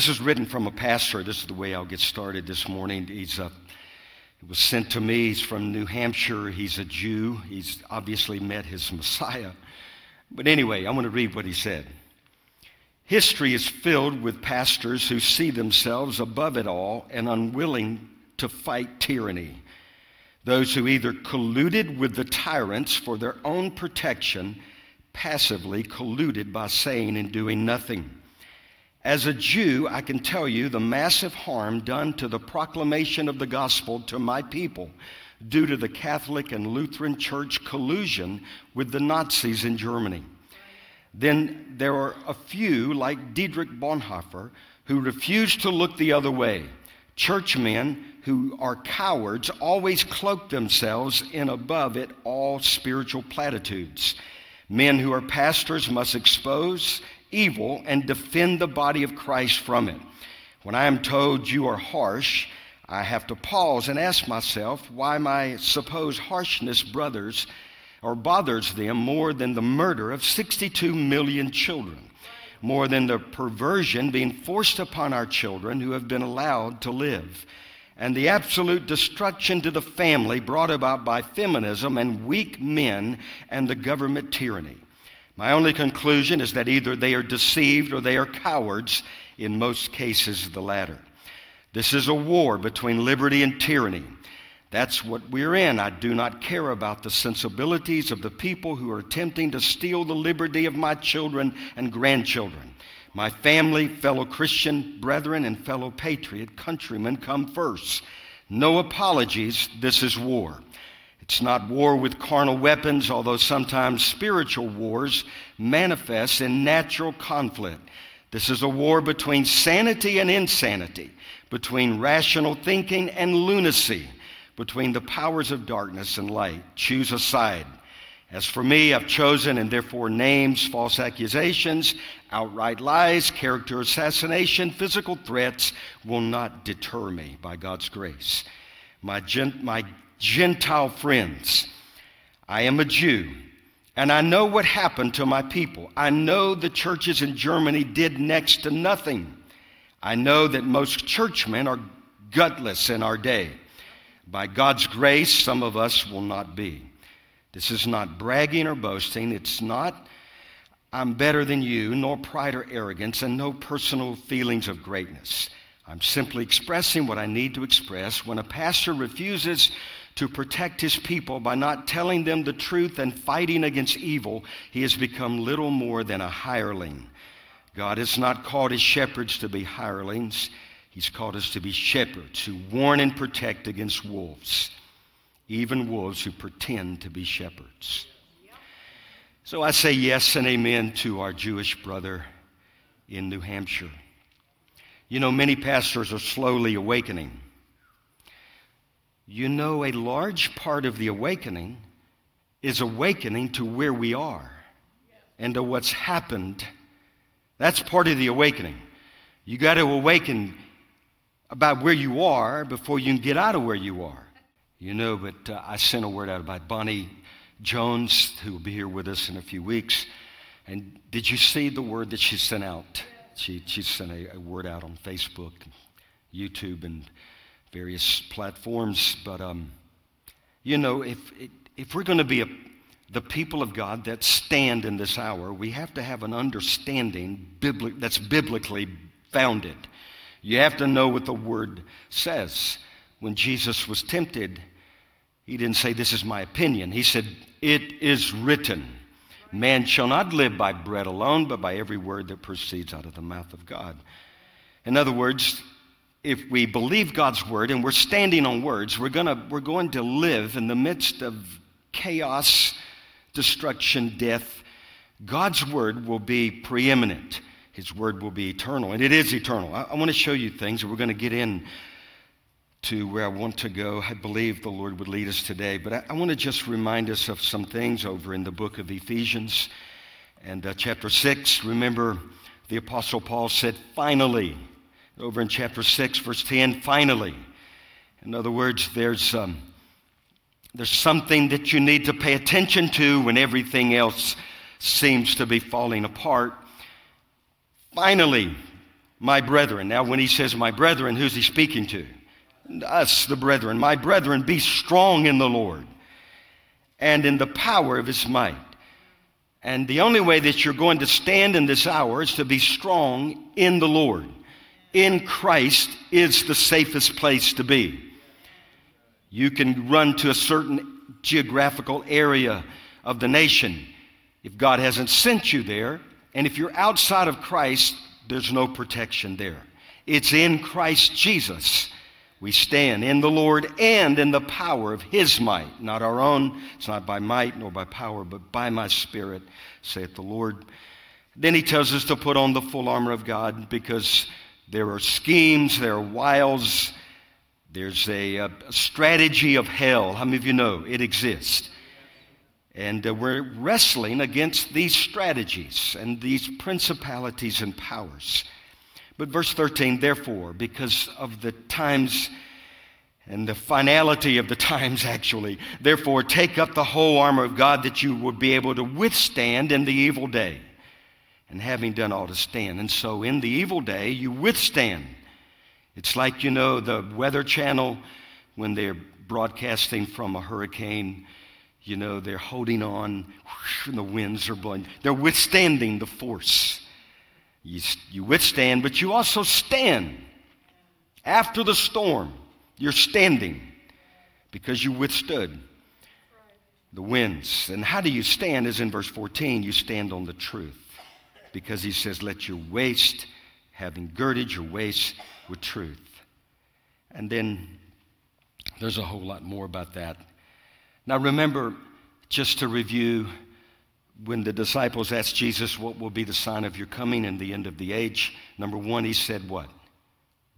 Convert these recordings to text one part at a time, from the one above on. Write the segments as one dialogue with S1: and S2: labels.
S1: This is written from a pastor. This is the way I'll get started this morning. He's uh, it was sent to me. He's from New Hampshire. He's a Jew. He's obviously met his Messiah. But anyway, I want to read what he said. History is filled with pastors who see themselves above it all and unwilling to fight tyranny. Those who either colluded with the tyrants for their own protection, passively colluded by saying and doing nothing. As a Jew, I can tell you the massive harm done to the proclamation of the gospel to my people due to the Catholic and Lutheran Church collusion with the Nazis in Germany. Then there are a few, like Dietrich Bonhoeffer, who refuse to look the other way. Churchmen who are cowards always cloak themselves in above it all spiritual platitudes. Men who are pastors must expose evil and defend the body of Christ from it. When I am told you are harsh, I have to pause and ask myself why my supposed harshness brothers or bothers them more than the murder of 62 million children, more than the perversion being forced upon our children who have been allowed to live, and the absolute destruction to the family brought about by feminism and weak men and the government tyranny. My only conclusion is that either they are deceived or they are cowards, in most cases, the latter. This is a war between liberty and tyranny. That's what we're in. I do not care about the sensibilities of the people who are attempting to steal the liberty of my children and grandchildren. My family, fellow Christian brethren, and fellow patriot countrymen come first. No apologies. This is war. It's not war with carnal weapons, although sometimes spiritual wars manifest in natural conflict. This is a war between sanity and insanity, between rational thinking and lunacy between the powers of darkness and light. Choose a side. As for me, I've chosen, and therefore names, false accusations, outright lies, character assassination, physical threats will not deter me by God's grace. My, gent- my Gentile friends, I am a Jew, and I know what happened to my people. I know the churches in Germany did next to nothing. I know that most churchmen are gutless in our day. By God's grace, some of us will not be. This is not bragging or boasting. It's not, I'm better than you, nor pride or arrogance, and no personal feelings of greatness. I'm simply expressing what I need to express. When a pastor refuses to protect his people by not telling them the truth and fighting against evil, he has become little more than a hireling. God has not called his shepherds to be hirelings. He's called us to be shepherds who warn and protect against wolves, even wolves who pretend to be shepherds. So I say yes and amen to our Jewish brother in New Hampshire. You know, many pastors are slowly awakening. You know, a large part of the awakening is awakening to where we are and to what's happened. That's part of the awakening. You got to awaken about where you are before you can get out of where you are. You know, but uh, I sent a word out about Bonnie Jones, who will be here with us in a few weeks. And did you see the word that she sent out? She, she sent a, a word out on Facebook, YouTube, and various platforms. But, um, you know, if, if we're going to be a, the people of God that stand in this hour, we have to have an understanding bibli- that's biblically founded. You have to know what the word says. When Jesus was tempted, he didn't say, This is my opinion. He said, It is written. Man shall not live by bread alone, but by every word that proceeds out of the mouth of God. In other words, if we believe God's word and we're standing on words, we're, gonna, we're going to live in the midst of chaos, destruction, death. God's word will be preeminent. His word will be eternal, and it is eternal. I, I want to show you things, and we're going to get in to where I want to go. I believe the Lord would lead us today, but I, I want to just remind us of some things over in the book of Ephesians and uh, chapter 6. Remember, the Apostle Paul said, finally, over in chapter 6, verse 10, finally. In other words, there's, um, there's something that you need to pay attention to when everything else seems to be falling apart. Finally, my brethren. Now, when he says my brethren, who's he speaking to? Us, the brethren. My brethren, be strong in the Lord and in the power of his might. And the only way that you're going to stand in this hour is to be strong in the Lord. In Christ is the safest place to be. You can run to a certain geographical area of the nation if God hasn't sent you there. And if you're outside of Christ, there's no protection there. It's in Christ Jesus. We stand in the Lord and in the power of His might, not our own. It's not by might nor by power, but by my Spirit, saith the Lord. Then He tells us to put on the full armor of God because there are schemes, there are wiles, there's a, a strategy of hell. How many of you know it exists? And uh, we're wrestling against these strategies and these principalities and powers. But verse 13, therefore, because of the times and the finality of the times, actually, therefore, take up the whole armor of God that you will be able to withstand in the evil day. And having done all to stand. And so, in the evil day, you withstand. It's like, you know, the Weather Channel when they're broadcasting from a hurricane you know, they're holding on, and the winds are blowing. They're withstanding the force. You, you withstand, but you also stand. After the storm, you're standing because you withstood the winds. And how do you stand? Is in verse 14, you stand on the truth. Because he says, Let your waist, having girded your waist with truth. And then there's a whole lot more about that now, remember, just to review, when the disciples asked Jesus, What will be the sign of your coming and the end of the age? Number one, he said, What?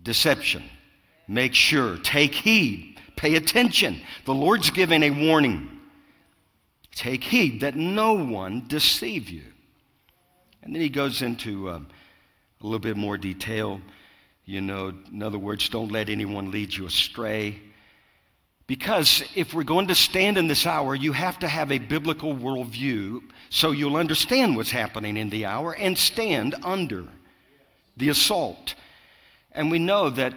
S1: Deception. Make sure, take heed, pay attention. The Lord's giving a warning. Take heed that no one deceive you. And then he goes into um, a little bit more detail. You know, in other words, don't let anyone lead you astray. Because if we're going to stand in this hour, you have to have a biblical worldview so you'll understand what's happening in the hour and stand under the assault. And we know that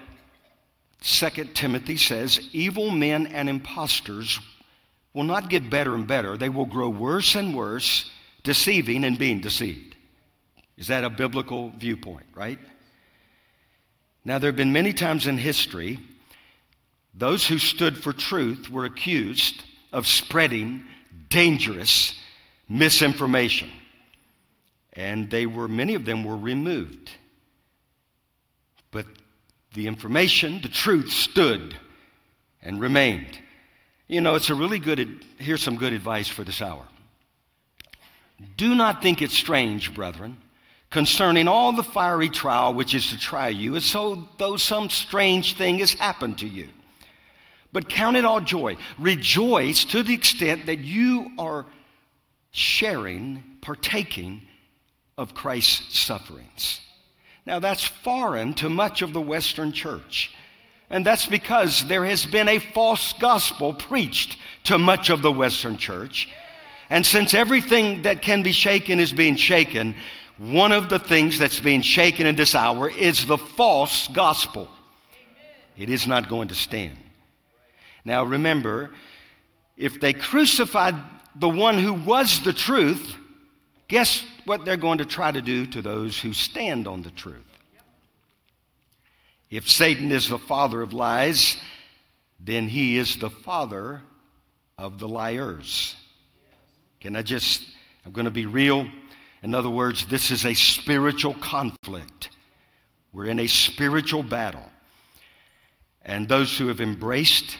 S1: 2 Timothy says evil men and impostors will not get better and better, they will grow worse and worse, deceiving and being deceived. Is that a biblical viewpoint, right? Now, there have been many times in history those who stood for truth were accused of spreading dangerous misinformation. And they were, many of them were removed. But the information, the truth stood and remained. You know, it's a really good, here's some good advice for this hour. Do not think it strange, brethren, concerning all the fiery trial which is to try you, as so though some strange thing has happened to you but count it all joy. Rejoice to the extent that you are sharing, partaking of Christ's sufferings. Now, that's foreign to much of the Western church. And that's because there has been a false gospel preached to much of the Western church. And since everything that can be shaken is being shaken, one of the things that's being shaken in this hour is the false gospel. It is not going to stand. Now remember, if they crucified the one who was the truth, guess what they're going to try to do to those who stand on the truth? If Satan is the father of lies, then he is the father of the liars. Can I just, I'm going to be real. In other words, this is a spiritual conflict. We're in a spiritual battle. And those who have embraced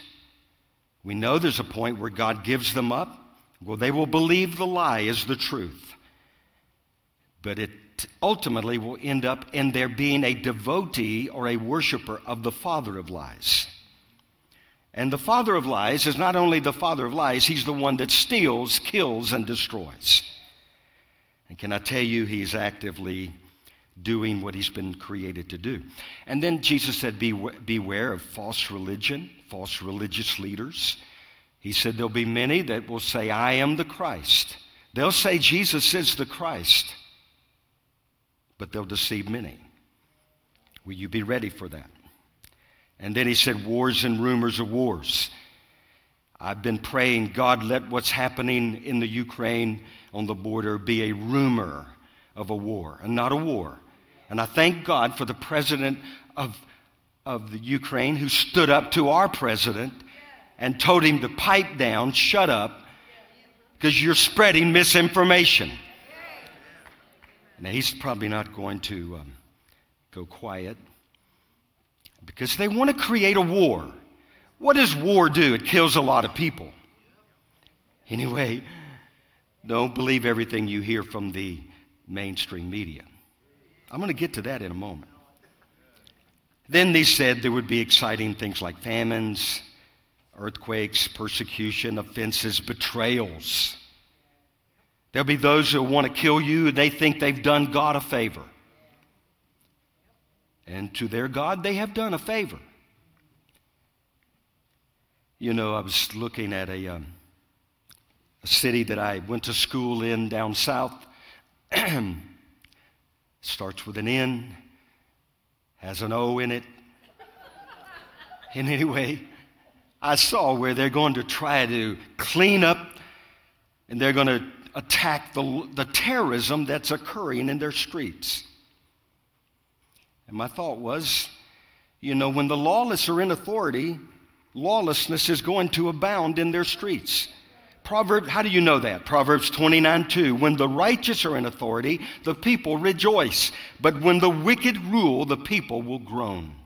S1: we know there's a point where God gives them up. Well, they will believe the lie is the truth. But it ultimately will end up in their being a devotee or a worshiper of the father of lies. And the father of lies is not only the father of lies, he's the one that steals, kills, and destroys. And can I tell you, he's actively doing what he's been created to do. And then Jesus said, Be, Beware of false religion, false religious leaders. He said, There'll be many that will say, I am the Christ. They'll say Jesus is the Christ, but they'll deceive many. Will you be ready for that? And then he said, Wars and rumors of wars. I've been praying, God, let what's happening in the Ukraine on the border be a rumor of a war and not a war. And I thank God for the president of, of the Ukraine who stood up to our president and told him to pipe down, shut up, because you're spreading misinformation. Now, he's probably not going to um, go quiet because they want to create a war. What does war do? It kills a lot of people. Anyway, don't believe everything you hear from the mainstream media. I'm going to get to that in a moment. Then they said there would be exciting things like famines, earthquakes, persecution, offenses, betrayals. There'll be those who want to kill you, they think they've done God a favor. And to their God, they have done a favor. You know, I was looking at a, um, a city that I went to school in down south. Starts with an N, has an O in it. And anyway, I saw where they're going to try to clean up and they're going to attack the, the terrorism that's occurring in their streets. And my thought was, you know, when the lawless are in authority, lawlessness is going to abound in their streets. Proverbs, how do you know that? Proverbs 29 2. When the righteous are in authority, the people rejoice. But when the wicked rule, the people will groan.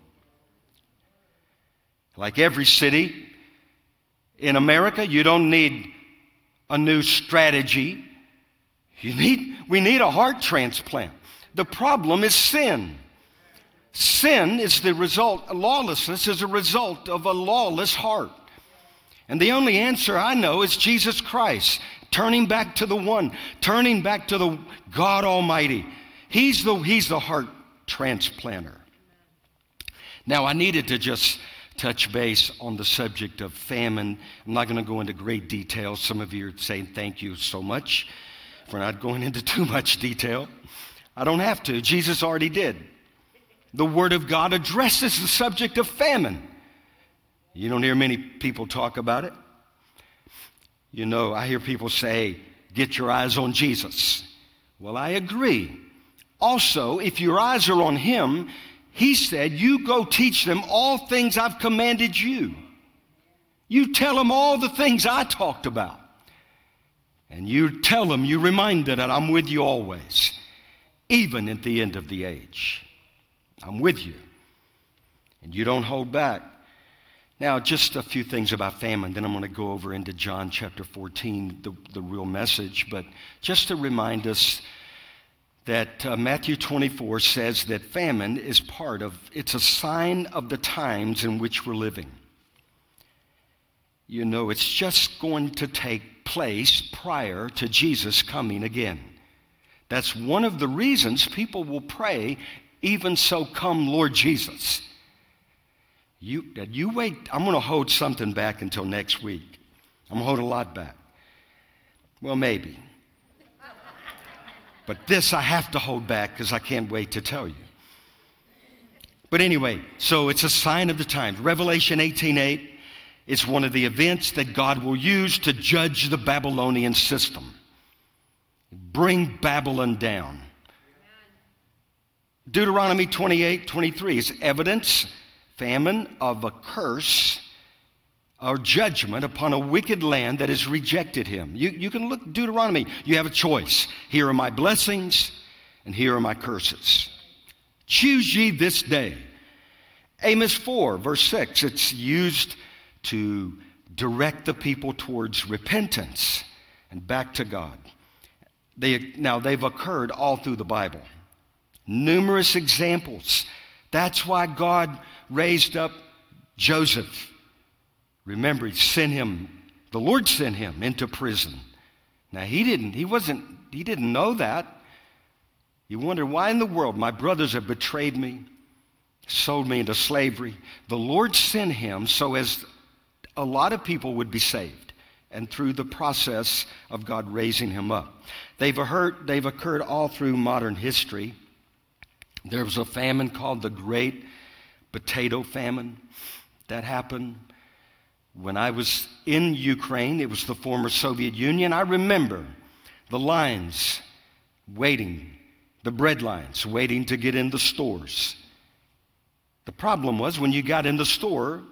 S1: Like every city in America, you don't need a new strategy. You need, we need a heart transplant. The problem is sin. Sin is the result, lawlessness is a result of a lawless heart. And the only answer I know is Jesus Christ, turning back to the one, turning back to the God Almighty. He's the, he's the heart transplanter. Now, I needed to just touch base on the subject of famine. I'm not going to go into great detail. Some of you are saying thank you so much for not going into too much detail. I don't have to. Jesus already did the Word of God addresses the subject of famine. You don't hear many people talk about it. You know, I hear people say, get your eyes on Jesus. Well, I agree. Also, if your eyes are on Him, He said, You go teach them all things I've commanded you. You tell them all the things I talked about. And you tell them, you remind them that I'm with you always, even at the end of the age. I'm with you. And you don't hold back. Now, just a few things about famine, then I'm going to go over into John chapter 14, the, the real message. But just to remind us that uh, Matthew 24 says that famine is part of, it's a sign of the times in which we're living. You know, it's just going to take place prior to Jesus coming again. That's one of the reasons people will pray even so, come, Lord Jesus. You, you wait. I'm going to hold something back until next week. I'm going to hold a lot back. Well, maybe. But this I have to hold back because I can't wait to tell you. But anyway, so it's a sign of the times. Revelation 18:8 is one of the events that God will use to judge the Babylonian system. Bring Babylon down. Deuteronomy 28 23 is evidence, famine of a curse or judgment upon a wicked land that has rejected him. You, you can look Deuteronomy, you have a choice. Here are my blessings, and here are my curses. Choose ye this day. Amos 4, verse 6, it's used to direct the people towards repentance and back to God. They, now, they've occurred all through the Bible. Numerous examples. That's why God raised up Joseph. Remember, he sent him, the Lord sent him into prison. Now he didn't, he wasn't, he didn't know that. You wonder why in the world my brothers have betrayed me, sold me into slavery. The Lord sent him so as a lot of people would be saved and through the process of God raising him up. They've occurred, they've occurred all through modern history. There was a famine called the Great Potato Famine that happened when I was in Ukraine. It was the former Soviet Union. I remember the lines waiting, the bread lines waiting to get in the stores. The problem was when you got in the store,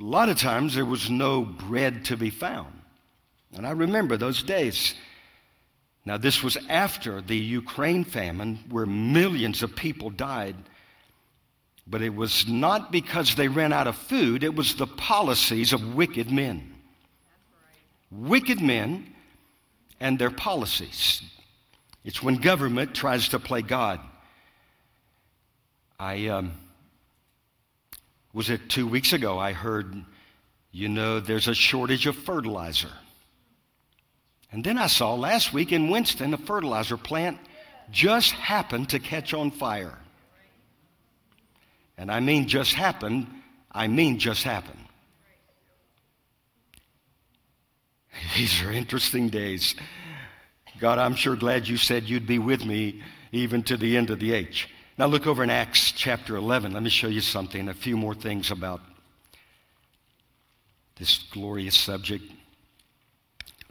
S1: a lot of times there was no bread to be found. And I remember those days. Now, this was after the Ukraine famine where millions of people died. But it was not because they ran out of food, it was the policies of wicked men. Wicked men and their policies. It's when government tries to play God. I um, was it two weeks ago? I heard, you know, there's a shortage of fertilizer. And then I saw last week in Winston a fertilizer plant just happened to catch on fire. And I mean just happened, I mean just happened. These are interesting days. God, I'm sure glad you said you'd be with me even to the end of the age. Now look over in Acts chapter 11. Let me show you something, a few more things about this glorious subject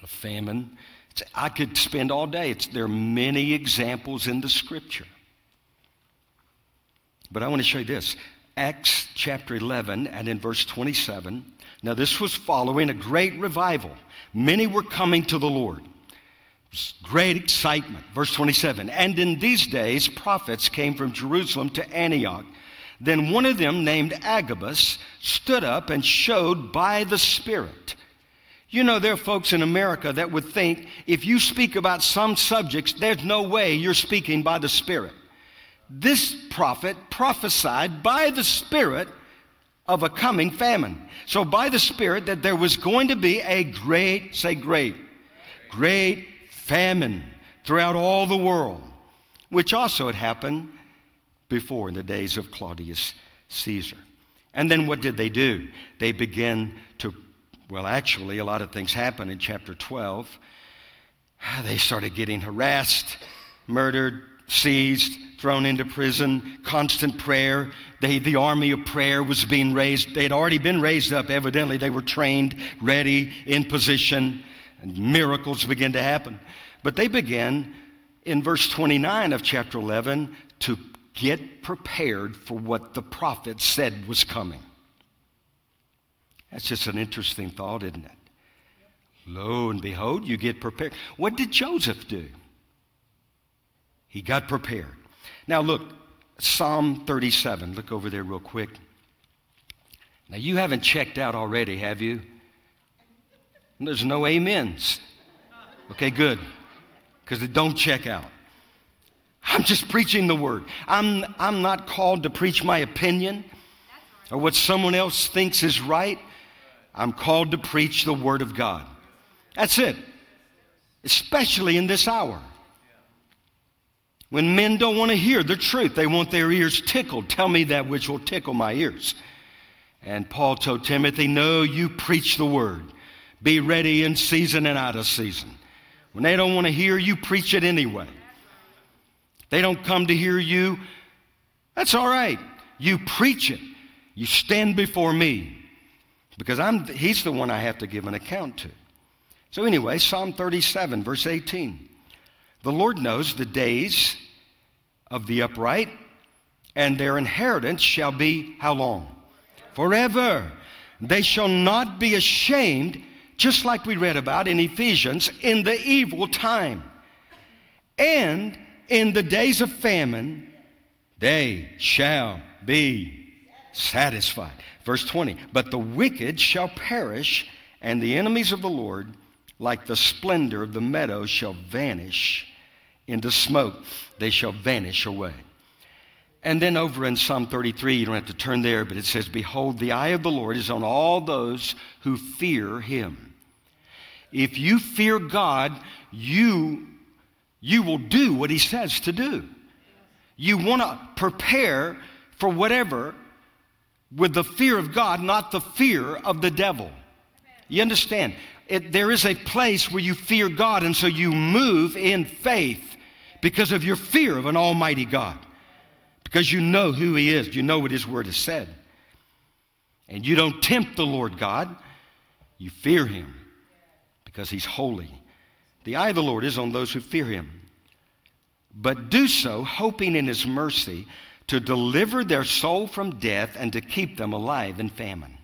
S1: of famine. It's, I could spend all day. It's, there are many examples in the scripture. But I want to show you this. Acts chapter 11 and in verse 27. Now, this was following a great revival. Many were coming to the Lord. Great excitement. Verse 27 And in these days, prophets came from Jerusalem to Antioch. Then one of them, named Agabus, stood up and showed by the Spirit. You know, there are folks in America that would think if you speak about some subjects, there's no way you're speaking by the Spirit. This prophet prophesied by the Spirit of a coming famine. So, by the Spirit, that there was going to be a great, say great, great famine throughout all the world, which also had happened before in the days of Claudius Caesar. And then what did they do? They began to, well, actually, a lot of things happen in chapter 12. They started getting harassed, murdered, seized, thrown into prison, constant prayer. They, the army of prayer was being raised. They had already been raised up, evidently. They were trained, ready, in position, and miracles began to happen. But they began in verse 29 of chapter 11 to get prepared for what the prophet said was coming. That's just an interesting thought, isn't it? Lo and behold, you get prepared. What did Joseph do? He got prepared. Now, look, Psalm 37. Look over there real quick. Now, you haven't checked out already, have you? There's no amens. Okay, good. Because they don't check out. I'm just preaching the word. I'm, I'm not called to preach my opinion or what someone else thinks is right. I'm called to preach the word of God. That's it. Especially in this hour. When men don't want to hear the truth, they want their ears tickled. Tell me that which will tickle my ears. And Paul told Timothy, No, you preach the word. Be ready in season and out of season. When they don't want to hear you, preach it anyway. They don't come to hear you, that's all right. You preach it. You stand before me because I'm, he's the one I have to give an account to. So, anyway, Psalm 37, verse 18. The Lord knows the days of the upright, and their inheritance shall be how long? Forever. They shall not be ashamed just like we read about in Ephesians, in the evil time. And in the days of famine, they shall be satisfied. Verse 20, but the wicked shall perish, and the enemies of the Lord, like the splendor of the meadow, shall vanish into smoke. They shall vanish away. And then over in Psalm 33, you don't have to turn there, but it says, Behold, the eye of the Lord is on all those who fear him if you fear God, you you will do what he says to do. You want to prepare for whatever with the fear of God, not the fear of the devil. You understand? It, there is a place where you fear God, and so you move in faith because of your fear of an almighty God. Because you know who he is, you know what his word has said. And you don't tempt the Lord God, you fear him because he's holy. The eye of the Lord is on those who fear him. But do so, hoping in his mercy to deliver their soul from death and to keep them alive in famine.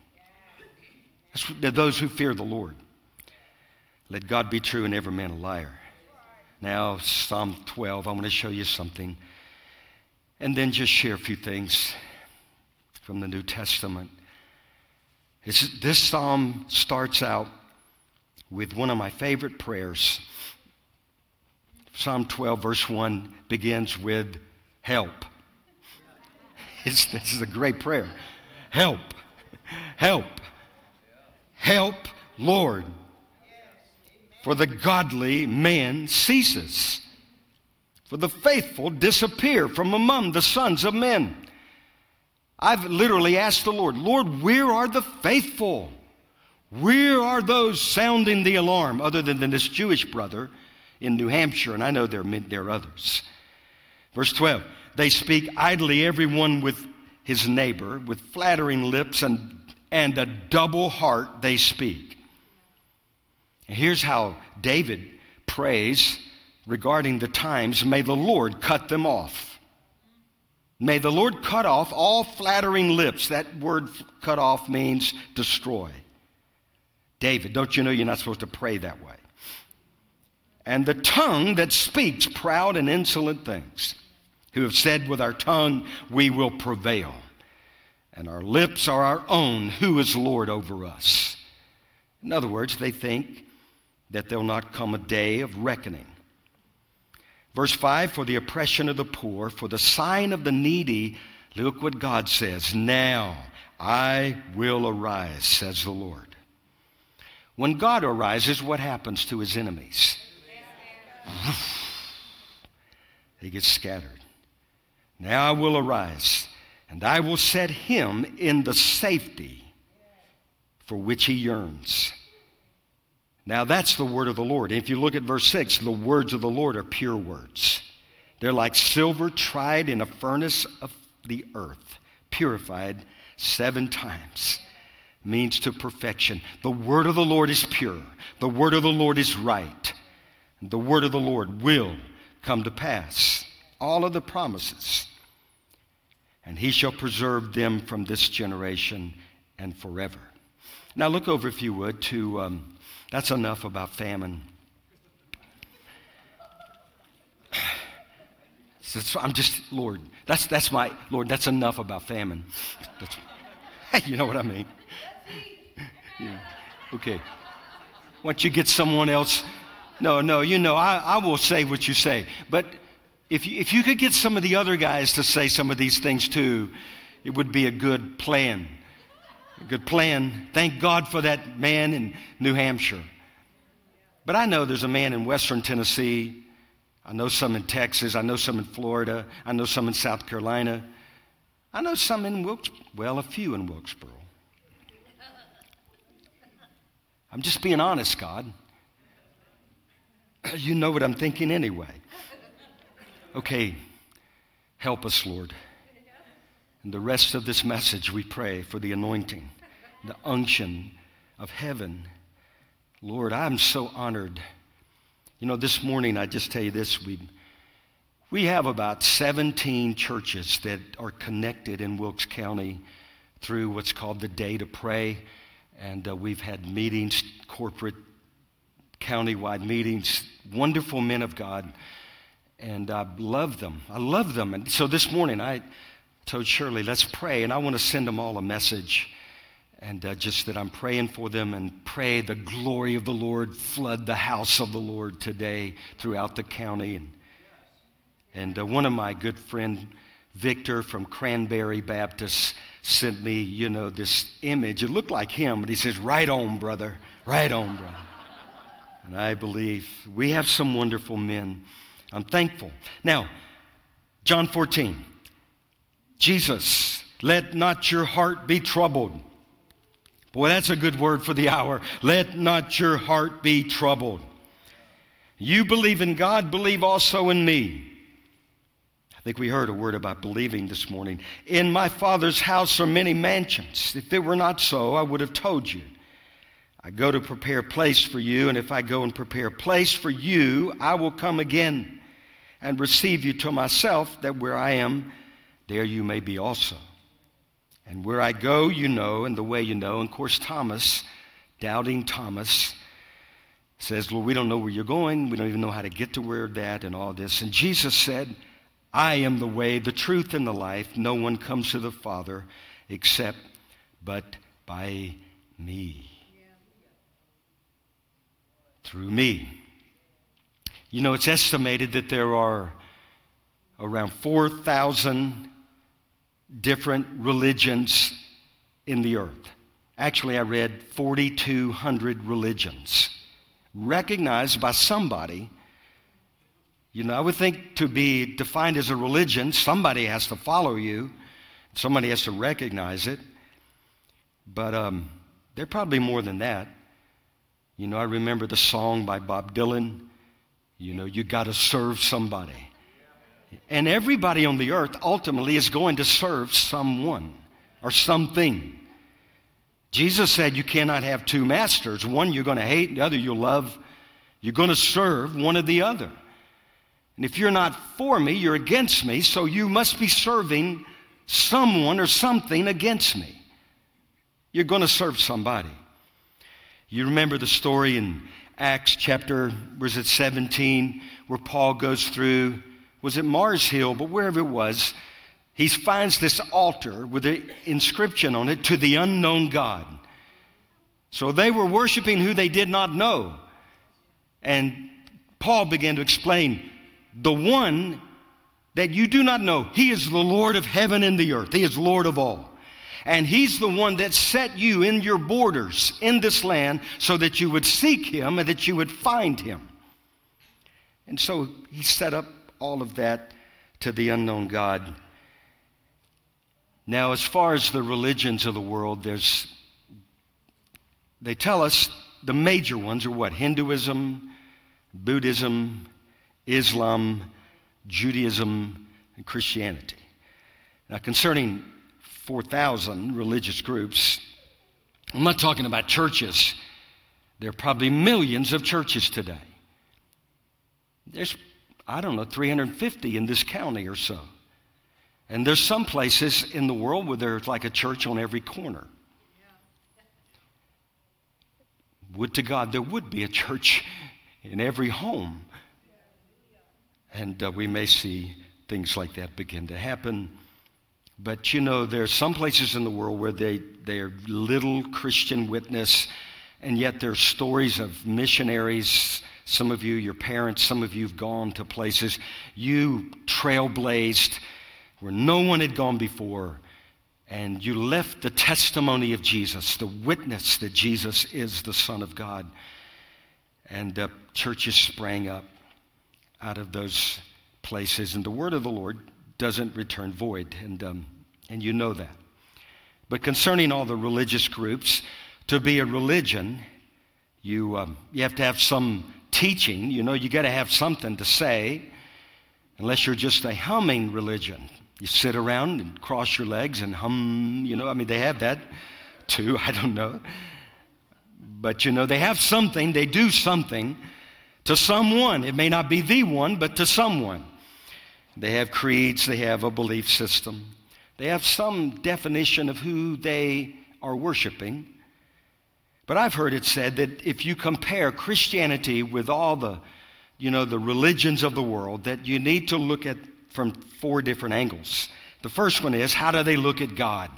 S1: That's those who fear the Lord. Let God be true and every man a liar. Now, Psalm 12, I want to show you something. And then just share a few things from the New Testament. It's, this psalm starts out with one of my favorite prayers. Psalm 12, verse 1 begins with help. It's, this is a great prayer. Help, help, help, Lord. For the godly man ceases, for the faithful disappear from among the sons of men. I've literally asked the Lord, Lord, where are the faithful? Where are those sounding the alarm other than this Jewish brother in New Hampshire? And I know there, there are others. Verse 12 They speak idly, everyone with his neighbor, with flattering lips and, and a double heart they speak. And here's how David prays regarding the times may the Lord cut them off. May the Lord cut off all flattering lips. That word cut off means destroy. David, don't you know you're not supposed to pray that way? And the tongue that speaks proud and insolent things, who have said with our tongue, we will prevail. And our lips are our own, who is Lord over us? In other words, they think that there'll not come a day of reckoning. Verse 5 For the oppression of the poor, for the sign of the needy, look what God says. Now I will arise, says the Lord. When God arises, what happens to his enemies? They get scattered. Now I will arise, and I will set him in the safety for which he yearns. Now that's the word of the Lord. If you look at verse 6, the words of the Lord are pure words. They're like silver tried in a furnace of the earth, purified seven times means to perfection. The word of the Lord is pure. The word of the Lord is right. The word of the Lord will come to pass. All of the promises. And he shall preserve them from this generation and forever. Now, look over, if you would, to um, that's enough about famine. I'm just, Lord, that's, that's my, Lord, that's enough about famine. You know what I mean? Yeah. Okay. Once you get someone else, no, no, you know, I, I will say what you say. But if you, if you could get some of the other guys to say some of these things too, it would be a good plan. A good plan. Thank God for that man in New Hampshire. But I know there's a man in Western Tennessee. I know some in Texas. I know some in Florida. I know some in South Carolina. I know some in well, a few in Wilkesboro. I'm just being honest, God. You know what I'm thinking anyway. Okay, help us, Lord. And the rest of this message, we pray for the anointing, the unction of heaven. Lord, I'm so honored. You know, this morning, I just tell you this we, we have about 17 churches that are connected in Wilkes County through what's called the Day to Pray. And uh, we've had meetings, corporate, countywide meetings, wonderful men of God. And I love them. I love them. And so this morning I told Shirley, let's pray. And I want to send them all a message. And uh, just that I'm praying for them and pray the glory of the Lord flood the house of the Lord today throughout the county. And, and uh, one of my good friend, Victor from Cranberry Baptist, sent me, you know, this image. It looked like him, but he says, Right on, brother. Right on, brother. And I believe we have some wonderful men. I'm thankful. Now, John 14. Jesus, let not your heart be troubled. Boy, that's a good word for the hour. Let not your heart be troubled. You believe in God, believe also in me. I think we heard a word about believing this morning. In my Father's house are many mansions. If it were not so, I would have told you. I go to prepare a place for you, and if I go and prepare a place for you, I will come again and receive you to myself, that where I am, there you may be also. And where I go, you know, and the way you know. And of course, Thomas, doubting Thomas, says, Well, we don't know where you're going. We don't even know how to get to where that and all this. And Jesus said, I am the way, the truth, and the life. No one comes to the Father except but by me. Through me. You know, it's estimated that there are around 4,000 different religions in the earth. Actually, I read 4,200 religions recognized by somebody. You know, I would think to be defined as a religion, somebody has to follow you, somebody has to recognize it. But um, they're probably more than that. You know, I remember the song by Bob Dylan, you know, you got to serve somebody. And everybody on the earth ultimately is going to serve someone or something. Jesus said you cannot have two masters. One you're going to hate, the other you'll love. You're going to serve one or the other. And if you're not for me, you're against me, so you must be serving someone or something against me. You're going to serve somebody. You remember the story in Acts chapter, was it 17, where Paul goes through, was it Mars Hill, but wherever it was, he finds this altar with an inscription on it to the unknown God. So they were worshiping who they did not know. And Paul began to explain the one that you do not know, he is the Lord of heaven and the earth, he is Lord of all. And he's the one that set you in your borders in this land so that you would seek him and that you would find him. And so he set up all of that to the unknown God. Now, as far as the religions of the world, there's they tell us the major ones are what? Hinduism, Buddhism, Islam, Judaism, and Christianity. Now, concerning 4,000 religious groups, I'm not talking about churches. There are probably millions of churches today. There's, I don't know, 350 in this county or so. And there's some places in the world where there's like a church on every corner. Would to God there would be a church in every home. And uh, we may see things like that begin to happen. But you know, there are some places in the world where they, they are little Christian witness, and yet there are stories of missionaries. Some of you, your parents, some of you have gone to places you trailblazed where no one had gone before, and you left the testimony of Jesus, the witness that Jesus is the Son of God. And churches sprang up out of those places, and the word of the Lord doesn't return void, and, um, and you know that. But concerning all the religious groups, to be a religion, you, um, you have to have some teaching. You know, you got to have something to say, unless you're just a humming religion. You sit around and cross your legs and hum, you know, I mean, they have that too, I don't know. But you know, they have something, they do something to someone. It may not be the one, but to someone. They have creeds, they have a belief system, they have some definition of who they are worshiping. But I've heard it said that if you compare Christianity with all the, you know, the religions of the world, that you need to look at from four different angles. The first one is how do they look at God?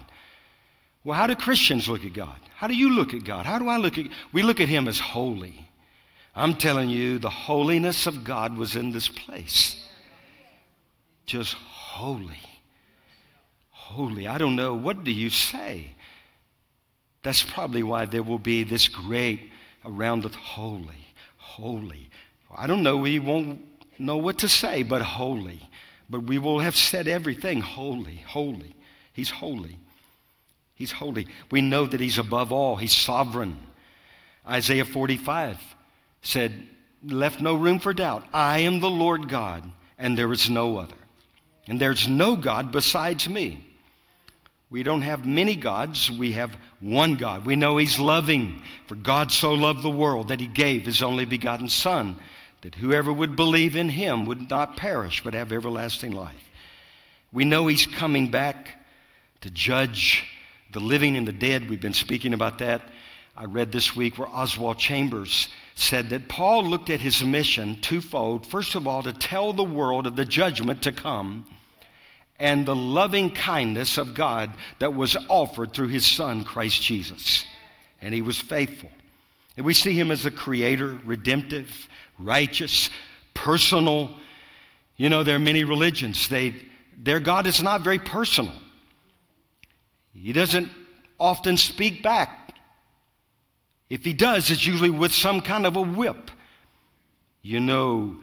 S1: Well, how do Christians look at God? How do you look at God? How do I look at We look at him as holy. I'm telling you, the holiness of God was in this place. Just holy. Holy. I don't know. What do you say? That's probably why there will be this great around the holy, holy. I don't know. We won't know what to say but holy. But we will have said everything holy, holy. He's holy. He's holy. We know that He's above all, He's sovereign. Isaiah 45 said, left no room for doubt. I am the Lord God, and there is no other. And there's no God besides me. We don't have many gods, we have one God. We know He's loving, for God so loved the world that He gave His only begotten Son, that whoever would believe in Him would not perish, but have everlasting life. We know He's coming back to judge the living and the dead. We've been speaking about that. I read this week where Oswald Chambers said that Paul looked at his mission twofold. First of all, to tell the world of the judgment to come and the loving kindness of God that was offered through his son, Christ Jesus. And he was faithful. And we see him as a creator, redemptive, righteous, personal. You know, there are many religions. They, their God is not very personal. He doesn't often speak back. If he does, it's usually with some kind of a whip. You know,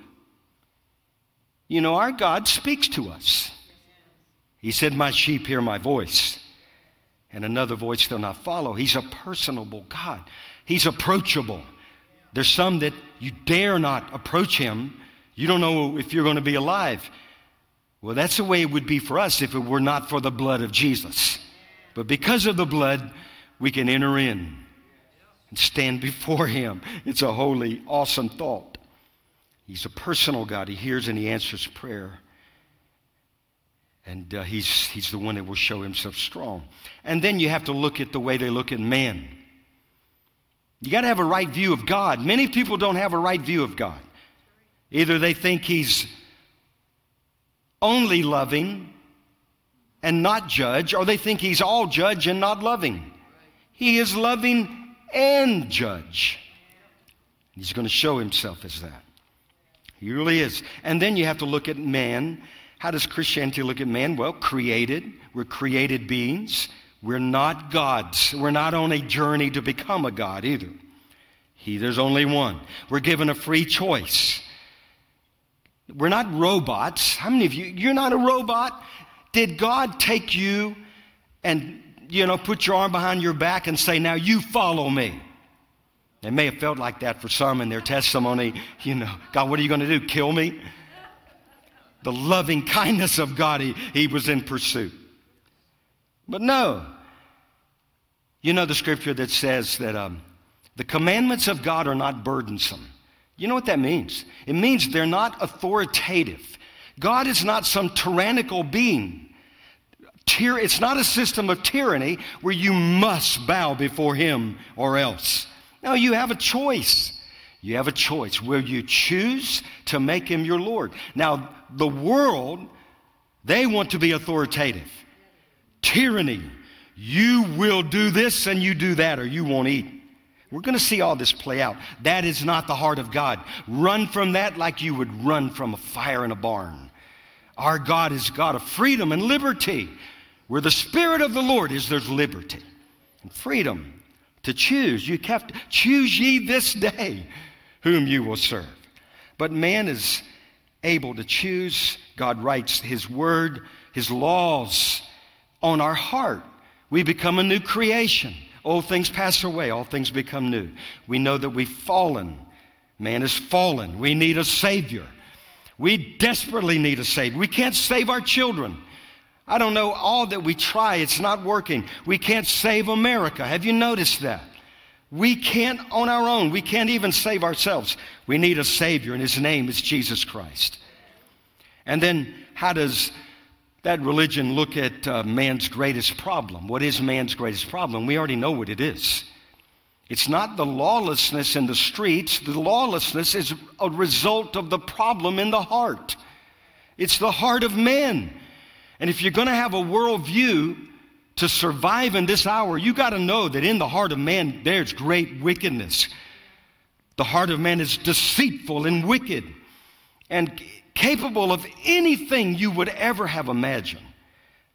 S1: you know, our God speaks to us. He said, My sheep hear my voice, and another voice they'll not follow. He's a personable God, He's approachable. There's some that you dare not approach Him. You don't know if you're going to be alive. Well, that's the way it would be for us if it were not for the blood of Jesus. But because of the blood, we can enter in and stand before Him. It's a holy, awesome thought. He's a personal God. He hears and He answers prayer. And uh, he's, he's the one that will show himself strong. And then you have to look at the way they look at man. You got to have a right view of God. Many people don't have a right view of God. Either they think he's only loving and not judge, or they think he's all judge and not loving. He is loving and judge. He's going to show himself as that. He really is. And then you have to look at man how does Christianity look at man? Well, created. We're created beings. We're not gods. We're not on a journey to become a God either. He, there's only one. We're given a free choice. We're not robots. How many of you, you're not a robot? Did God take you and, you know, put your arm behind your back and say, now you follow me? It may have felt like that for some in their testimony. You know, God, what are you going to do? Kill me? The loving kindness of God, he, he was in pursuit. But no. You know the scripture that says that um, the commandments of God are not burdensome. You know what that means? It means they're not authoritative. God is not some tyrannical being. It's not a system of tyranny where you must bow before him or else. No, you have a choice. You have a choice. Will you choose to make him your Lord? Now, the world, they want to be authoritative. Tyranny. You will do this and you do that, or you won't eat. We're going to see all this play out. That is not the heart of God. Run from that like you would run from a fire in a barn. Our God is God of freedom and liberty. Where the Spirit of the Lord is, there's liberty and freedom to choose. You have to choose ye this day whom you will serve. But man is able to choose. God writes His word, His laws on our heart. We become a new creation. Old things pass away, all things become new. We know that we've fallen. Man is fallen. We need a Savior. We desperately need a Savior. We can't save our children. I don't know, all that we try, it's not working. We can't save America. Have you noticed that? We can't on our own. We can't even save ourselves. We need a Savior, and His name is Jesus Christ. And then, how does that religion look at uh, man's greatest problem? What is man's greatest problem? We already know what it is. It's not the lawlessness in the streets, the lawlessness is a result of the problem in the heart. It's the heart of man. And if you're going to have a worldview to survive in this hour, you got to know that in the heart of man, there's great wickedness. The heart of man is deceitful and wicked and capable of anything you would ever have imagined.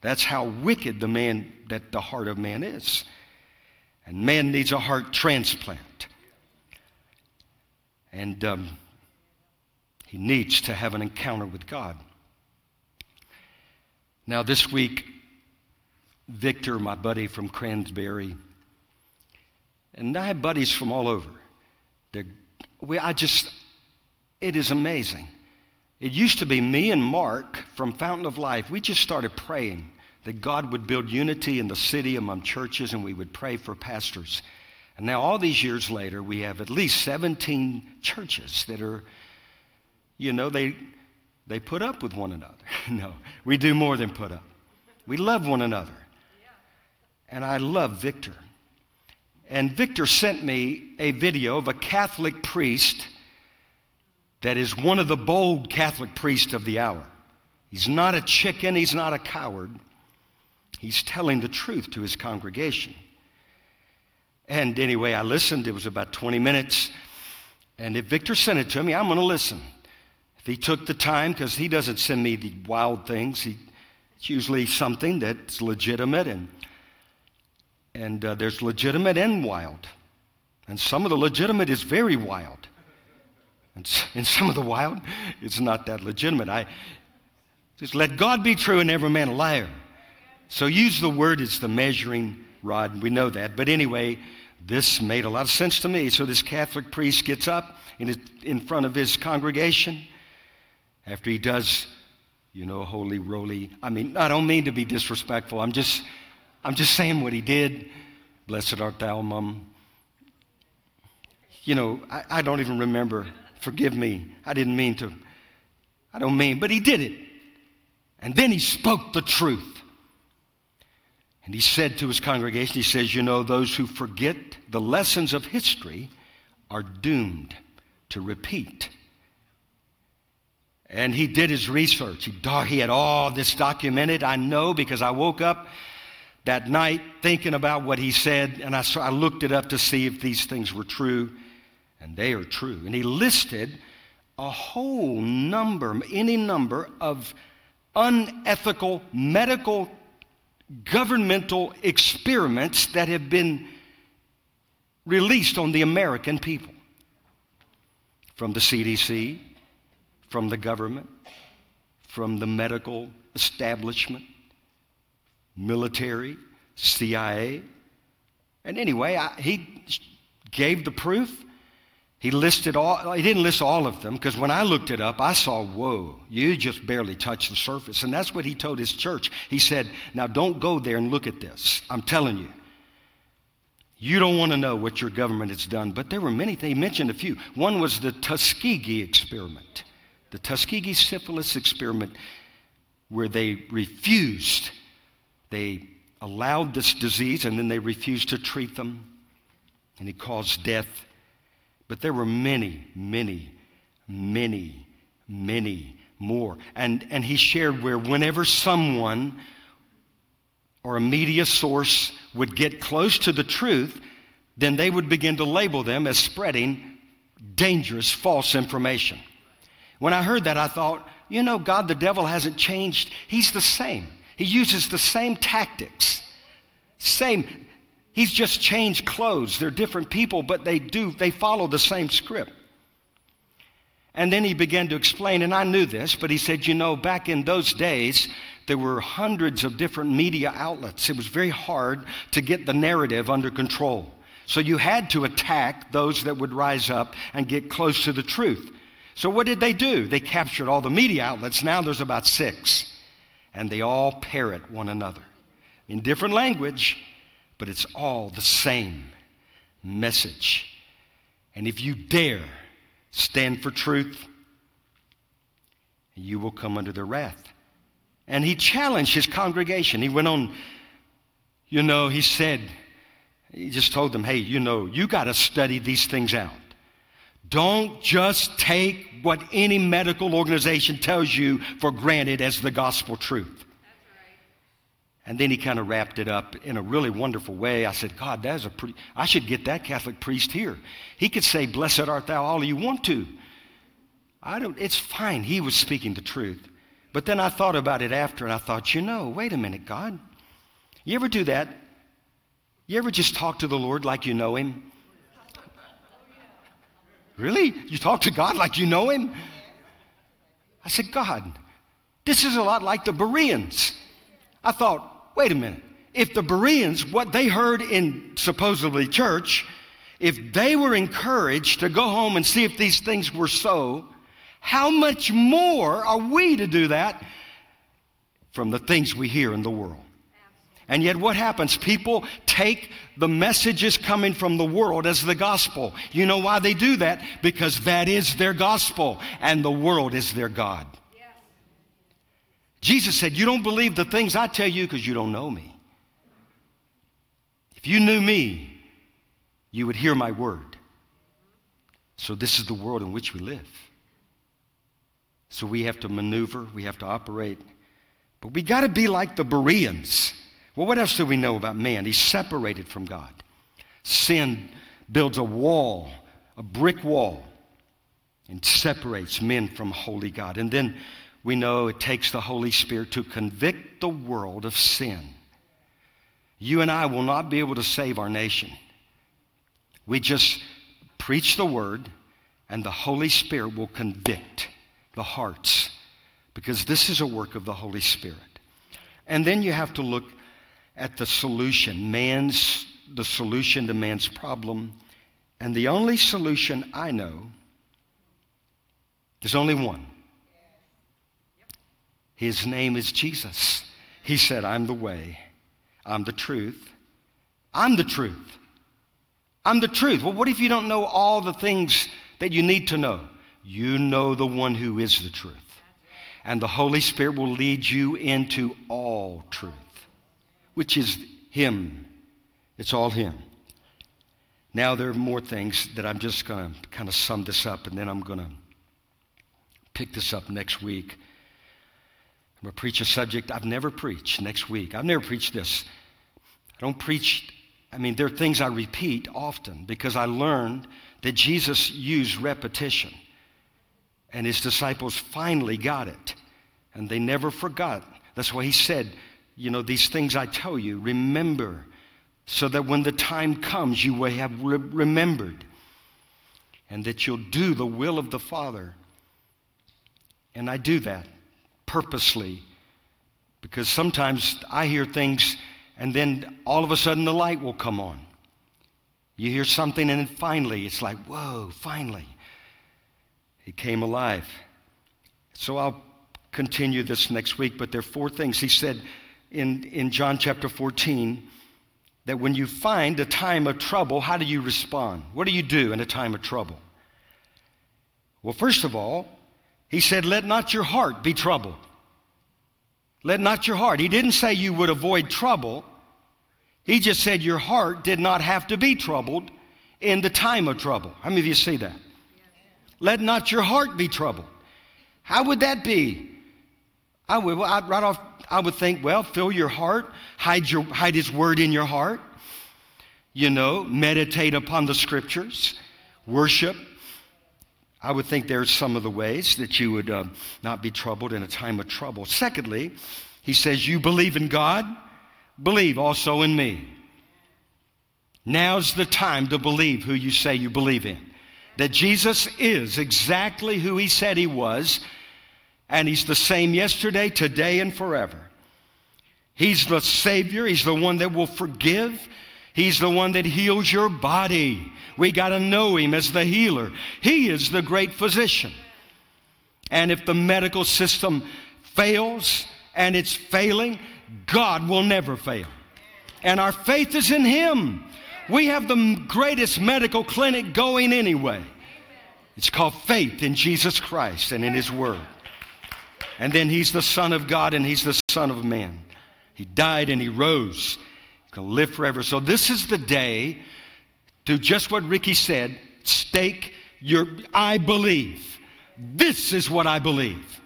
S1: That's how wicked the man, that the heart of man is. And man needs a heart transplant. And um, He needs to have an encounter with God. Now, this week, Victor, my buddy from Cransberry, and I have buddies from all over. We, I just, it is amazing. It used to be me and Mark from Fountain of Life. We just started praying that God would build unity in the city among churches and we would pray for pastors. And now, all these years later, we have at least 17 churches that are, you know, they, they put up with one another. no, we do more than put up. We love one another. And I love Victor. And Victor sent me a video of a Catholic priest that is one of the bold Catholic priests of the hour. He's not a chicken, he's not a coward. He's telling the truth to his congregation. And anyway, I listened. It was about 20 minutes. And if Victor sent it to me, I'm going to listen. If he took the time, because he doesn't send me the wild things, he, it's usually something that's legitimate, and, and uh, there's legitimate and wild. And some of the legitimate is very wild. And, and some of the wild, it's not that legitimate. I just let God be true and every man a liar. So use the word as the measuring rod. We know that. But anyway, this made a lot of sense to me. So this Catholic priest gets up in, in front of his congregation after he does, you know, holy roly. I mean, I don't mean to be disrespectful. I'm just, I'm just saying what he did. Blessed art thou among. You know, I, I don't even remember. Forgive me. I didn't mean to. I don't mean, but he did it. And then he spoke the truth. And he said to his congregation, he says, You know, those who forget the lessons of history are doomed to repeat. And he did his research. He, he had all this documented. I know because I woke up that night thinking about what he said, and I, I looked it up to see if these things were true, and they are true. And he listed a whole number, any number of unethical medical governmental experiments that have been released on the American people from the CDC, from the government, from the medical establishment, military, CIA. And anyway, I, he gave the proof. He listed all, he didn't list all of them because when I looked it up, I saw, whoa, you just barely touched the surface. And that's what he told his church. He said, now don't go there and look at this. I'm telling you. You don't want to know what your government has done. But there were many. He mentioned a few. One was the Tuskegee experiment, the Tuskegee syphilis experiment, where they refused, they allowed this disease and then they refused to treat them, and it caused death. But there were many, many, many, many more. And, and he shared where whenever someone or a media source would get close to the truth, then they would begin to label them as spreading dangerous false information. When I heard that, I thought, you know, God, the devil hasn't changed. He's the same. He uses the same tactics. Same. He's just changed clothes. They're different people, but they do, they follow the same script. And then he began to explain, and I knew this, but he said, you know, back in those days, there were hundreds of different media outlets. It was very hard to get the narrative under control. So you had to attack those that would rise up and get close to the truth. So what did they do? They captured all the media outlets. Now there's about six. And they all parrot one another in different language, but it's all the same message. And if you dare stand for truth, you will come under their wrath. And he challenged his congregation. He went on, you know, he said, he just told them, hey, you know, you got to study these things out. Don't just take what any medical organization tells you for granted as the gospel truth. And then he kind of wrapped it up in a really wonderful way. I said, God, that's a pretty, I should get that Catholic priest here. He could say, Blessed art thou all you want to. I don't, it's fine. He was speaking the truth. But then I thought about it after and I thought, you know, wait a minute, God. You ever do that? You ever just talk to the Lord like you know him? Really? You talk to God like you know him? I said, God, this is a lot like the Bereans. I thought, wait a minute. If the Bereans, what they heard in supposedly church, if they were encouraged to go home and see if these things were so, how much more are we to do that from the things we hear in the world? And yet, what happens? People take the messages coming from the world as the gospel. You know why they do that? Because that is their gospel, and the world is their God. Jesus said, You don't believe the things I tell you because you don't know me. If you knew me, you would hear my word. So, this is the world in which we live. So, we have to maneuver, we have to operate. But we got to be like the Bereans. Well, what else do we know about man? He's separated from God. Sin builds a wall, a brick wall, and separates men from holy God. And then we know it takes the Holy Spirit to convict the world of sin. You and I will not be able to save our nation. We just preach the word, and the Holy Spirit will convict the hearts because this is a work of the Holy Spirit. And then you have to look at the solution, man's the solution to man's problem. And the only solution I know, there's only one. His name is Jesus. He said, I'm the way, I'm the truth, I'm the truth. I'm the truth. Well, what if you don't know all the things that you need to know? You know the one who is the truth. And the Holy Spirit will lead you into all truth, which is Him. It's all Him. Now, there are more things that I'm just going to kind of sum this up, and then I'm going to pick this up next week. I'm going to preach a subject I've never preached next week. I've never preached this. I don't preach, I mean, there are things I repeat often because I learned that Jesus used repetition. And his disciples finally got it. And they never forgot. That's why he said, You know, these things I tell you, remember, so that when the time comes, you will have re- remembered. And that you'll do the will of the Father. And I do that purposely because sometimes I hear things and then all of a sudden the light will come on. You hear something and then finally it's like, whoa, finally. He came alive. So I'll continue this next week, but there are four things. He said in, in John chapter 14 that when you find a time of trouble, how do you respond? What do you do in a time of trouble? Well, first of all, he said, Let not your heart be troubled. Let not your heart. He didn't say you would avoid trouble. He just said your heart did not have to be troubled in the time of trouble. How many of you see that? Let not your heart be troubled. How would that be? I would, I'd, right off, I would think, well, fill your heart, hide, your, hide His word in your heart, you know, meditate upon the scriptures, worship. I would think there's some of the ways that you would uh, not be troubled in a time of trouble. Secondly, he says, You believe in God, believe also in me. Now's the time to believe who you say you believe in. That Jesus is exactly who he said he was, and he's the same yesterday, today, and forever. He's the Savior, he's the one that will forgive, he's the one that heals your body. We got to know him as the healer. He is the great physician. And if the medical system fails, and it's failing, God will never fail. And our faith is in Him. We have the greatest medical clinic going anyway. It's called faith in Jesus Christ and in His Word. And then He's the Son of God and He's the Son of Man. He died and He rose. He can live forever. So this is the day to just what Ricky said stake your I believe. This is what I believe.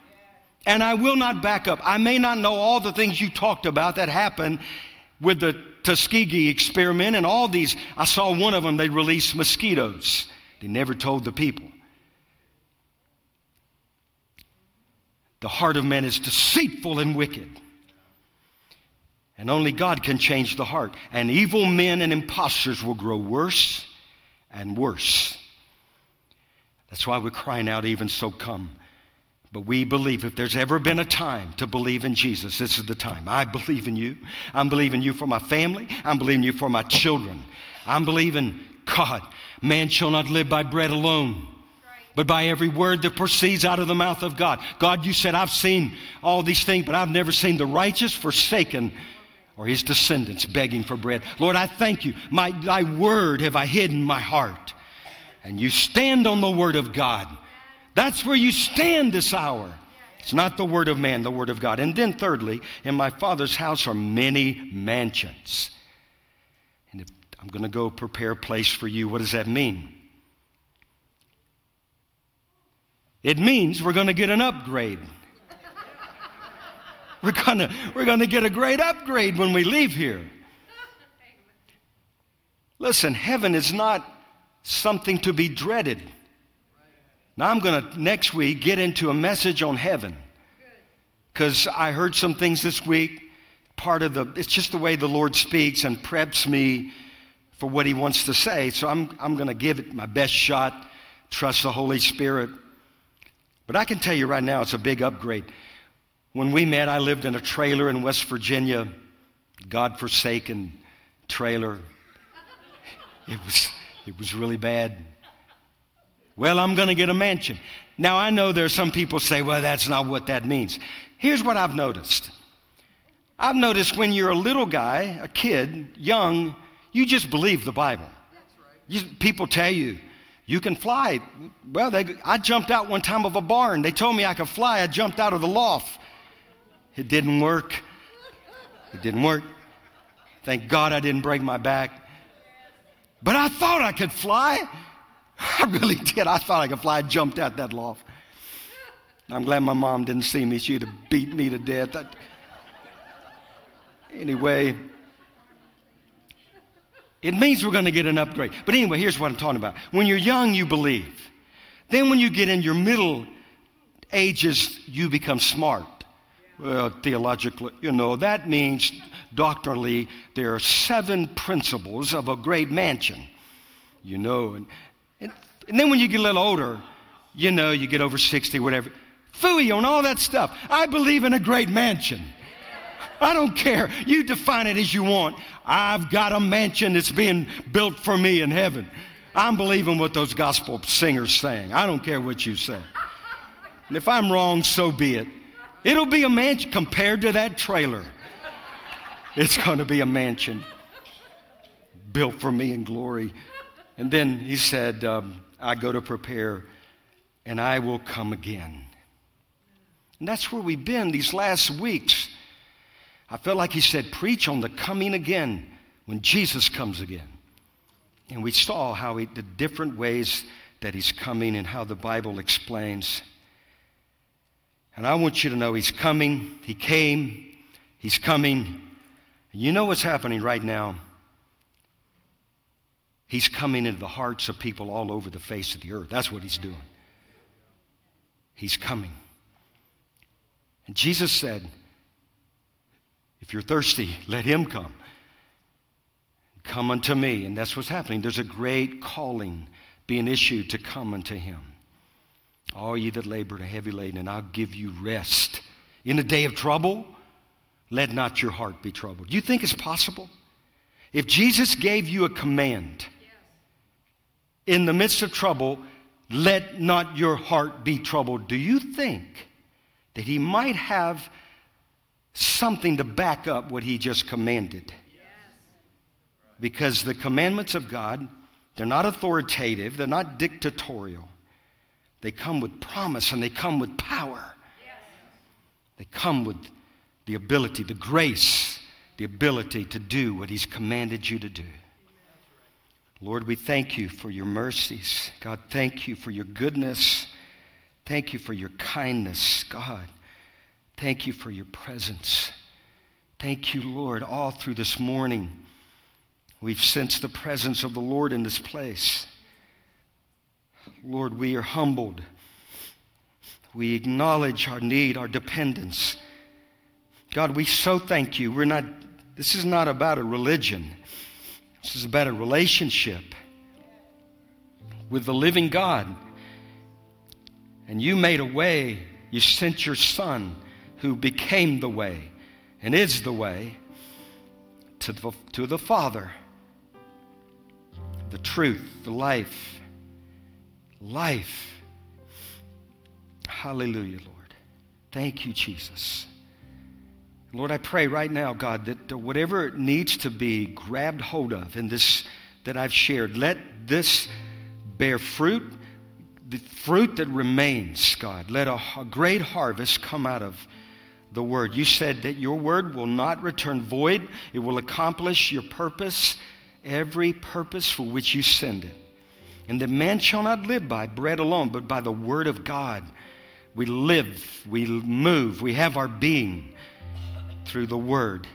S1: And I will not back up. I may not know all the things you talked about that happened with the Tuskegee experiment and all these. I saw one of them, they released mosquitoes. They never told the people. The heart of man is deceitful and wicked. And only God can change the heart. And evil men and impostors will grow worse and worse. That's why we're crying out, even so come. But we believe if there's ever been a time to believe in Jesus, this is the time. I believe in you. I'm believing you for my family. I'm believing you for my children. I'm believing, God, man shall not live by bread alone, but by every word that proceeds out of the mouth of God. God, you said, I've seen all these things, but I've never seen the righteous forsaken or his descendants begging for bread. Lord, I thank you. My, thy word have I hidden my heart. And you stand on the word of God. That's where you stand this hour. It's not the word of man, the word of God. And then, thirdly, in my Father's house are many mansions. And I'm going to go prepare a place for you, what does that mean? It means we're going to get an upgrade. We're going to we're going to get a great upgrade when we leave here. Listen, heaven is not something to be dreaded. Now, I'm going to next week get into a message on heaven because I heard some things this week. Part of the, it's just the way the Lord speaks and preps me for what He wants to say. So I'm, I'm going to give it my best shot, trust the Holy Spirit. But I can tell you right now, it's a big upgrade. When we met, I lived in a trailer in West Virginia, God forsaken trailer. It was, it was really bad. Well, I'm going to get a mansion. Now, I know there are some people say, well, that's not what that means. Here's what I've noticed I've noticed when you're a little guy, a kid, young, you just believe the Bible. You, people tell you, you can fly. Well, they, I jumped out one time of a barn. They told me I could fly. I jumped out of the loft. It didn't work. It didn't work. Thank God I didn't break my back. But I thought I could fly. I really did. I thought I could fly. I jumped out that loft. I'm glad my mom didn't see me. She'd have beat me to death. I- anyway, it means we're going to get an upgrade. But anyway, here's what I'm talking about. When you're young, you believe. Then when you get in your middle ages, you become smart. Well, theologically, you know, that means doctrinally there are seven principles of a great mansion. You know, and, and, and then when you get a little older, you know, you get over 60, whatever. Fooey on all that stuff. I believe in a great mansion. I don't care. You define it as you want. I've got a mansion that's being built for me in heaven. I'm believing what those gospel singers sang. I don't care what you say. And if I'm wrong, so be it. It'll be a mansion compared to that trailer. It's going to be a mansion built for me in glory. And then he said, um, I go to prepare and I will come again. And that's where we've been these last weeks. I felt like he said, Preach on the coming again when Jesus comes again. And we saw how he, the different ways that he's coming and how the Bible explains. And I want you to know he's coming, he came, he's coming. You know what's happening right now? He's coming into the hearts of people all over the face of the earth. That's what he's doing. He's coming. And Jesus said, If you're thirsty, let him come. Come unto me. And that's what's happening. There's a great calling being issued to come unto him. All ye that labor and are heavy laden, and I'll give you rest. In the day of trouble, let not your heart be troubled. Do you think it's possible? If Jesus gave you a command in the midst of trouble, let not your heart be troubled, do you think that he might have something to back up what he just commanded? Because the commandments of God, they're not authoritative, they're not dictatorial. They come with promise and they come with power. They come with the ability, the grace, the ability to do what He's commanded you to do. Lord, we thank you for your mercies. God, thank you for your goodness. Thank you for your kindness, God. Thank you for your presence. Thank you, Lord, all through this morning. We've sensed the presence of the Lord in this place. Lord, we are humbled. We acknowledge our need, our dependence. God, we so thank you. We're not, this is not about a religion. This is about a relationship with the living God. And you made a way You sent your Son who became the way and is the way to the, to the Father, the truth, the life. Life. Hallelujah, Lord. Thank you, Jesus. Lord, I pray right now, God, that whatever needs to be grabbed hold of in this that I've shared, let this bear fruit, the fruit that remains, God. Let a, a great harvest come out of the word. You said that your word will not return void, it will accomplish your purpose, every purpose for which you send it. And that man shall not live by bread alone, but by the word of God. We live, we move, we have our being through the word.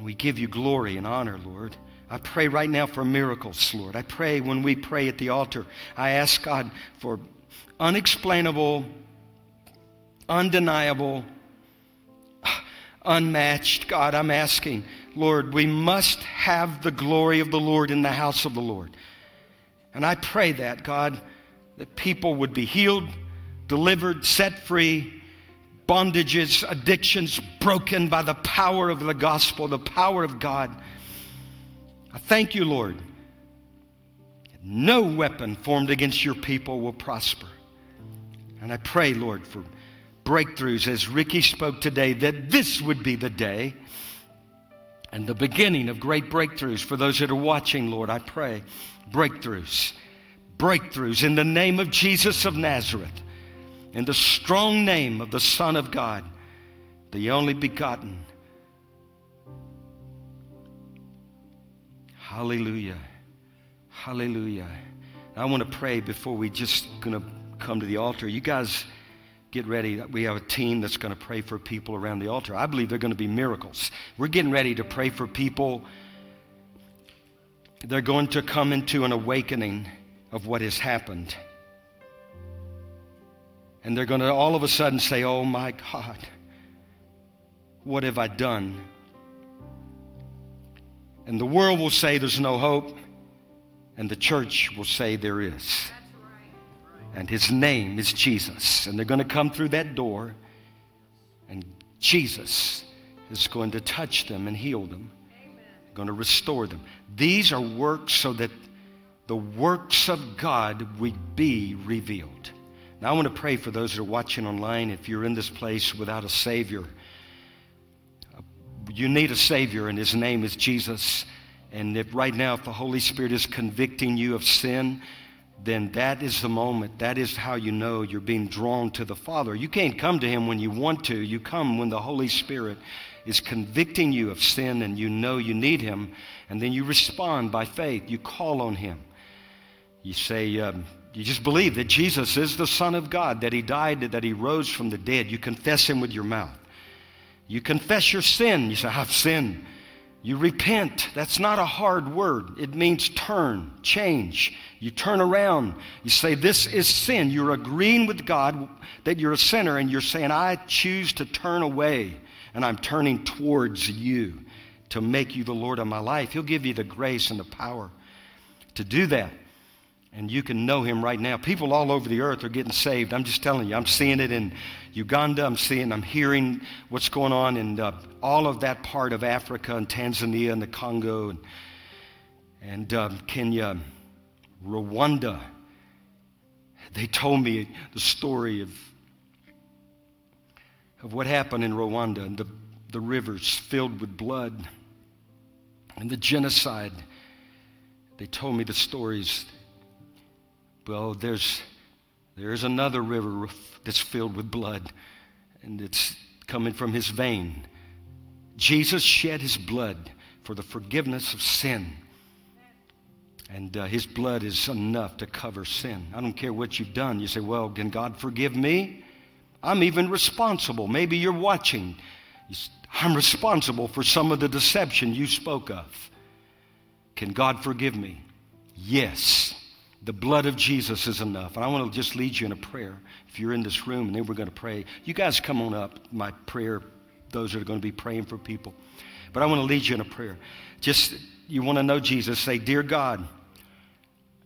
S1: We give you glory and honor, Lord. I pray right now for miracles, Lord. I pray when we pray at the altar, I ask God for unexplainable, undeniable, unmatched. God, I'm asking, Lord, we must have the glory of the Lord in the house of the Lord. And I pray that, God, that people would be healed, delivered, set free, bondages, addictions broken by the power of the gospel, the power of God. I thank you, Lord. No weapon formed against your people will prosper. And I pray, Lord, for breakthroughs as Ricky spoke today, that this would be the day and the beginning of great breakthroughs for those that are watching, Lord. I pray breakthroughs, breakthroughs in the name of Jesus of Nazareth, in the strong name of the Son of God, the only begotten. Hallelujah. Hallelujah. I want to pray before we just going to come to the altar. You guys get ready. We have a team that's going to pray for people around the altar. I believe they're going to be miracles. We're getting ready to pray for people. They're going to come into an awakening of what has happened. And they're going to all of a sudden say, Oh my God, what have I done? And the world will say there's no hope, and the church will say there is. And his name is Jesus. And they're going to come through that door, and Jesus is going to touch them and heal them, going to restore them. These are works so that the works of God would be revealed. Now, I want to pray for those that are watching online. If you're in this place without a Savior, you need a Savior, and His name is Jesus. And if right now, if the Holy Spirit is convicting you of sin, then that is the moment. That is how you know you're being drawn to the Father. You can't come to Him when you want to. You come when the Holy Spirit is convicting you of sin and you know you need Him. And then you respond by faith. You call on Him. You say, um, you just believe that Jesus is the Son of God, that He died, that He rose from the dead. You confess Him with your mouth. You confess your sin. You say, I've sinned. You repent. That's not a hard word. It means turn, change. You turn around. You say, This is sin. You're agreeing with God that you're a sinner, and you're saying, I choose to turn away, and I'm turning towards you to make you the Lord of my life. He'll give you the grace and the power to do that. And you can know him right now. People all over the earth are getting saved. I'm just telling you, I'm seeing it in Uganda. I'm seeing, I'm hearing what's going on in uh, all of that part of Africa and Tanzania and the Congo and, and um, Kenya, Rwanda. They told me the story of, of what happened in Rwanda and the, the rivers filled with blood and the genocide. They told me the stories. Well, there's, there's another river that's filled with blood, and it's coming from his vein. Jesus shed his blood for the forgiveness of sin. And uh, his blood is enough to cover sin. I don't care what you've done. You say, well, can God forgive me? I'm even responsible. Maybe you're watching. I'm responsible for some of the deception you spoke of. Can God forgive me? Yes. The blood of Jesus is enough. And I want to just lead you in a prayer. If you're in this room, and then we're going to pray. You guys come on up. My prayer, those that are going to be praying for people. But I want to lead you in a prayer. Just, you want to know Jesus, say, Dear God,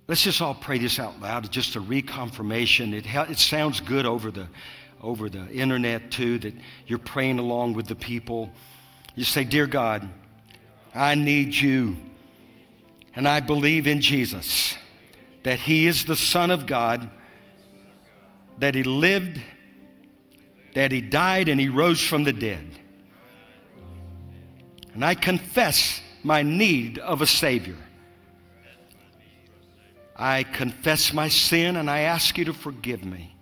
S1: Let's just all pray this out loud. Just a reconfirmation. It, it sounds good over the, over the internet, too, that you're praying along with the people. You say, Dear God, I need you. And I believe in Jesus, that He is the Son of God, that He lived, that He died, and He rose from the dead. And I confess my need of a Savior. I confess my sin and I ask you to forgive me.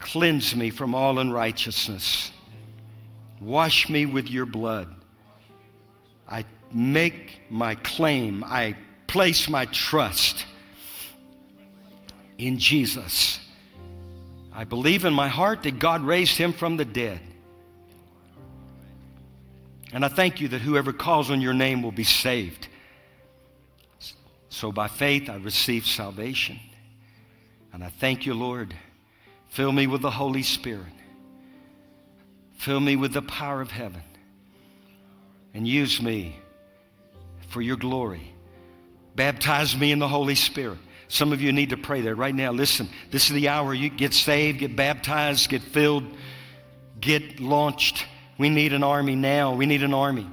S1: Cleanse me from all unrighteousness. Wash me with your blood. I make my claim. I place my trust in Jesus. I believe in my heart that God raised him from the dead. And I thank you that whoever calls on your name will be saved. So by faith, I receive salvation. And I thank you, Lord. Fill me with the Holy Spirit. Fill me with the power of heaven. And use me for your glory. Baptize me in the Holy Spirit. Some of you need to pray that right now. Listen, this is the hour you get saved, get baptized, get filled, get launched. We need an army now. We need an army.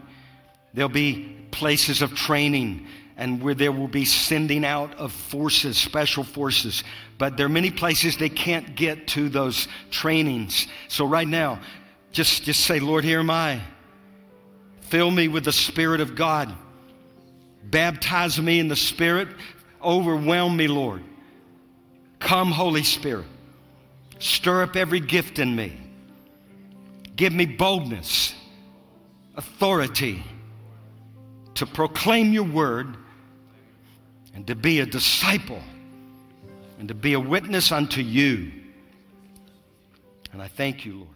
S1: There'll be places of training and where there will be sending out of forces, special forces. But there are many places they can't get to those trainings. So right now, just, just say, Lord, here am I. Fill me with the Spirit of God. Baptize me in the Spirit. Overwhelm me, Lord. Come, Holy Spirit. Stir up every gift in me. Give me boldness, authority to proclaim your word and to be a disciple and to be a witness unto you. And I thank you, Lord.